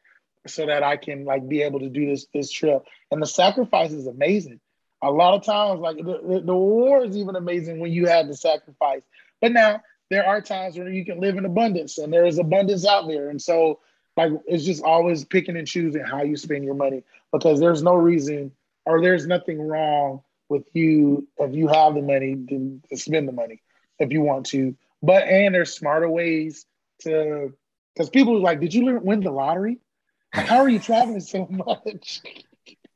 so that I can like be able to do this this trip. And the sacrifice is amazing. A lot of times, like the, the, reward is even amazing when you have the sacrifice. But now there are times where you can live in abundance, and there is abundance out there. And so like it's just always picking and choosing how you spend your money because there's no reason or there's nothing wrong with you if you have the money to, spend the money if you want to. But and there's smarter ways to because people are like, did you win the lottery? How are you traveling so much?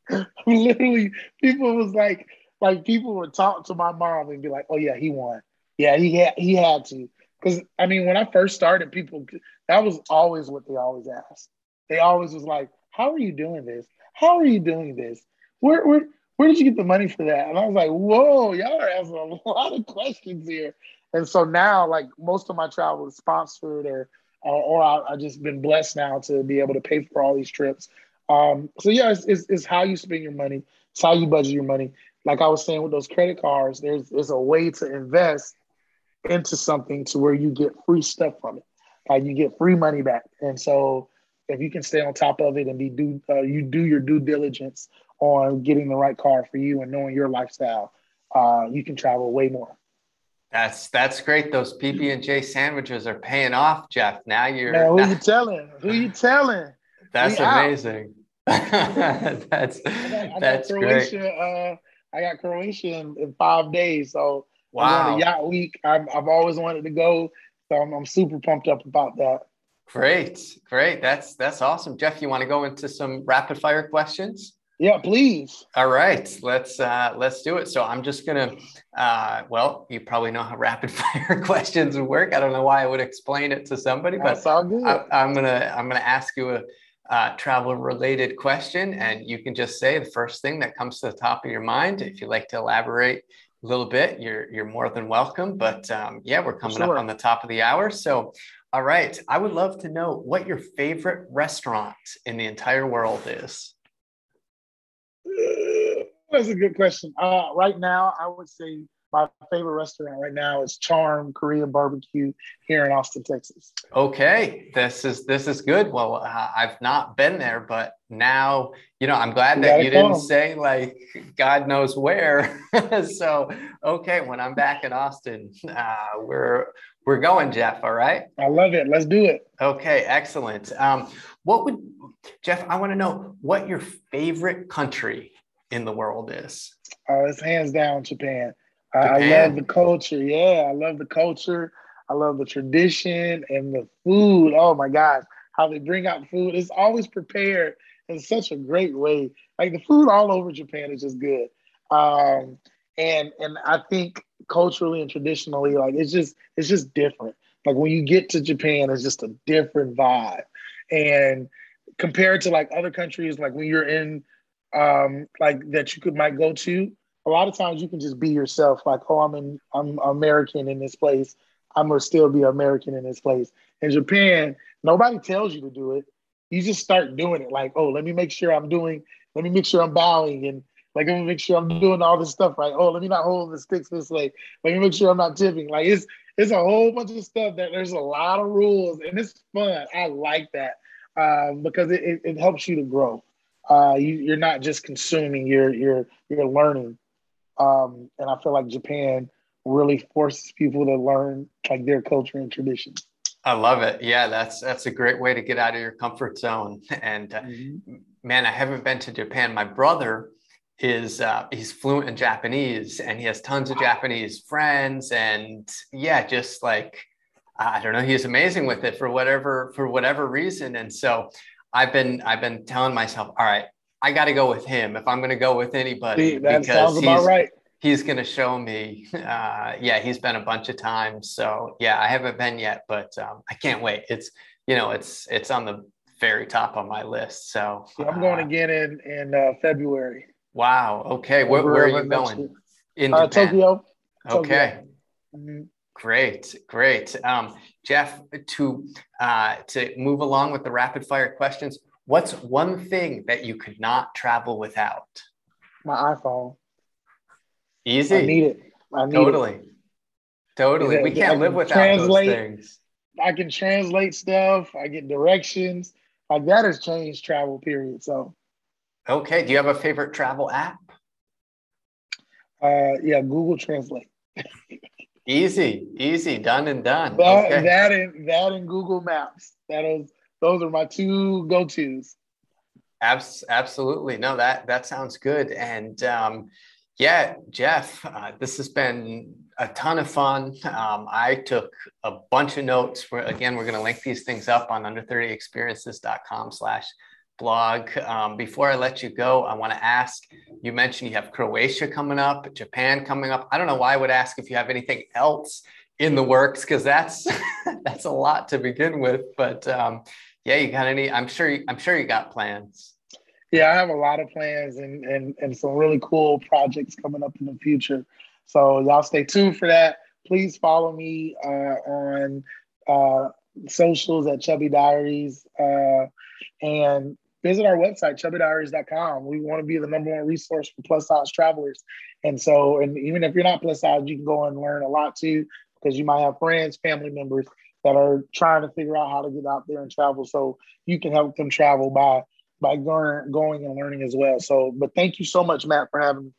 Literally, people was like, like people would talk to my mom and be like, "Oh yeah, he won. Yeah, he had he had to." Because I mean, when I first started, people that was always what they always asked. They always was like, "How are you doing this? How are you doing this? Where where where did you get the money for that?" And I was like, "Whoa, y'all are asking a lot of questions here." And so now, like most of my travel is sponsored, or or, or I, have just been blessed now to be able to pay for all these trips. Um, so yeah, it's, it's, it's how you spend your money. It's how you budget your money. Like I was saying with those credit cards, there's there's a way to invest into something to where you get free stuff from it. Like you get free money back. And so if you can stay on top of it and be do uh, you do your due diligence on getting the right car for you and knowing your lifestyle, uh, you can travel way more. That's that's great. Those PB and J sandwiches are paying off, Jeff. Now you're. Man, who you telling? Who you telling? That's we amazing. that's I got, that's Croatia, great. Uh, I got Croatia in, in five days, so Wow. a yacht week. I've, I've always wanted to go. So I'm, I'm super pumped up about that. Great. Great. That's, that's awesome. Jeff, you want to go into some rapid fire questions? Yeah, please. All right, let's uh, let's do it. So I'm just gonna. Uh, well, you probably know how rapid fire questions work. I don't know why I would explain it to somebody, but I, am gonna I'm gonna ask you a uh, travel related question, and you can just say the first thing that comes to the top of your mind. If you'd like to elaborate a little bit, you're you're more than welcome. But um, yeah, we're coming sure. up on the top of the hour, so. All right. I would love to know what your favorite restaurant in the entire world is. That's a good question. Uh, right now, I would say my favorite restaurant right now is Charm Korean Barbecue here in Austin, Texas. Okay, this is this is good. Well, uh, I've not been there, but now you know. I'm glad you that you didn't say like God knows where. so okay, when I'm back in Austin, uh, we're we're going, Jeff. All right. I love it. Let's do it. Okay, excellent. Um, what would Jeff? I want to know what your favorite country in the world is? Oh, it's hands down Japan. Japan. I, I love the culture. Yeah, I love the culture. I love the tradition and the food. Oh my gosh, how they bring out food. It's always prepared in such a great way. Like the food all over Japan is just good. Um, and and I think culturally and traditionally, like it's just it's just different. Like when you get to Japan, it's just a different vibe. And compared to like other countries, like when you're in um, like that you could might go to. A lot of times you can just be yourself, like, oh, I'm in, I'm American in this place. I'm gonna still be American in this place. In Japan, nobody tells you to do it. You just start doing it. Like, oh, let me make sure I'm doing. Let me make sure I'm bowing and like let me make sure I'm doing all this stuff right. Oh, let me not hold the sticks this way. Let me make sure I'm not tipping. Like it's it's a whole bunch of stuff that there's a lot of rules and it's fun. I like that um, because it, it, it helps you to grow uh, you, are not just consuming, you're you're you're learning. Um, and I feel like Japan really forces people to learn like their culture and traditions. I love it. Yeah, that's that's a great way to get out of your comfort zone. And uh, mm-hmm. man, I haven't been to Japan. My brother is uh, he's fluent in Japanese, and he has tons of Japanese friends. And yeah, just like I don't know, he's amazing with it for whatever for whatever reason. And so I've been I've been telling myself, all right, I got to go with him if I'm going to go with anybody. See, sounds about right. He's going to show me. Uh, yeah, he's been a bunch of times. So yeah, I haven't been yet, but um, I can't wait. It's you know it's it's on the very top of my list. So I'm going uh, again in in uh, February. Wow. Okay. Where, where, are you going? In uh, Tokyo. Okay. Tokyo. Mm-hmm. Great, great. Um, Jeff, to uh, to move along with the rapid fire questions, what's one thing that you could not travel without? My iPhone. Easy. I need it. I need totally. It. Totally. We can't live without those things. I can translate stuff. I get directions. Like that has changed travel. Period. So. Okay. Do you have a favorite travel app? Uh, yeah, Google Translate. Easy, easy, done and done. That, okay. that and that and Google Maps. That is those are my two go tos. Abs- absolutely, no that that sounds good. And um, yeah, Jeff, uh, this has been a ton of fun. Um, I took a bunch of notes. We're, again, we're going to link these things up on under30experiences.com slash blog. Um, before I let you go, I want to ask you mentioned you have Croatia coming up, Japan coming up. I don't know why I would ask if you have anything else in the works because that's that's a lot to begin with. But um, yeah, you got any? I'm sure. You, I'm sure you got plans. Yeah, I have a lot of plans and and and some really cool projects coming up in the future. So y'all stay tuned for that. Please follow me uh, on uh, socials at Chubby Diaries. Uh, and visit our website, chubbydiaries.com. We want to be the number one resource for plus size travelers. And so, and even if you're not plus size, you can go and learn a lot too, because you might have friends, family members that are trying to figure out how to get out there and travel. So you can help them travel by by going, going and learning as well. So, but thank you so much, Matt, for having me.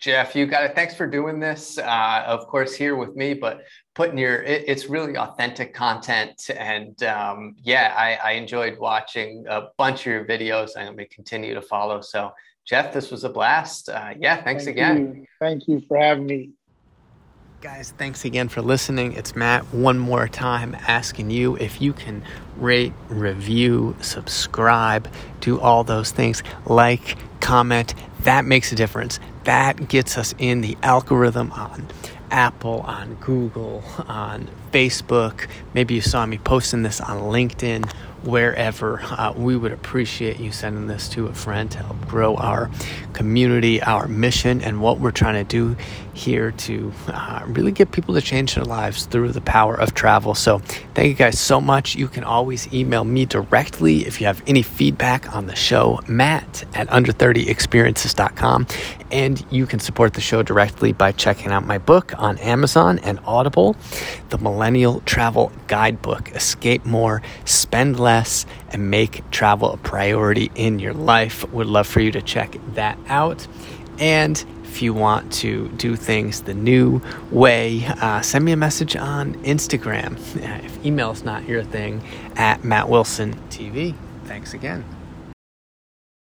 Jeff, you got it. Thanks for doing this. Uh, of course, here with me, but putting your it, it's really authentic content, and um, yeah, I, I, enjoyed watching a bunch of your videos. I'm going to continue to follow. So, Jeff, this was a blast. Uh, yeah, thanks Thank again. You. Thank you for having me. Guys, thanks again for listening. It's Matt one more time asking you if you can rate, review, subscribe, do all those things, like, comment. That makes a difference. That gets us in the algorithm on Apple, on Google, on Facebook. Maybe you saw me posting this on LinkedIn wherever. Uh, we would appreciate you sending this to a friend to help grow our community, our mission, and what we're trying to do here to uh, really get people to change their lives through the power of travel. So, thank you guys so much. You can always email me directly if you have any feedback on the show, matt at under30experiences.com. And you can support the show directly by checking out my book on Amazon and Audible, The Millennial Travel Guidebook Escape More, Spend Less, and Make Travel a Priority in Your Life. Would love for you to check that out. And if you want to do things the new way, uh, send me a message on Instagram. If email is not your thing, at Matt Wilson TV. Thanks again.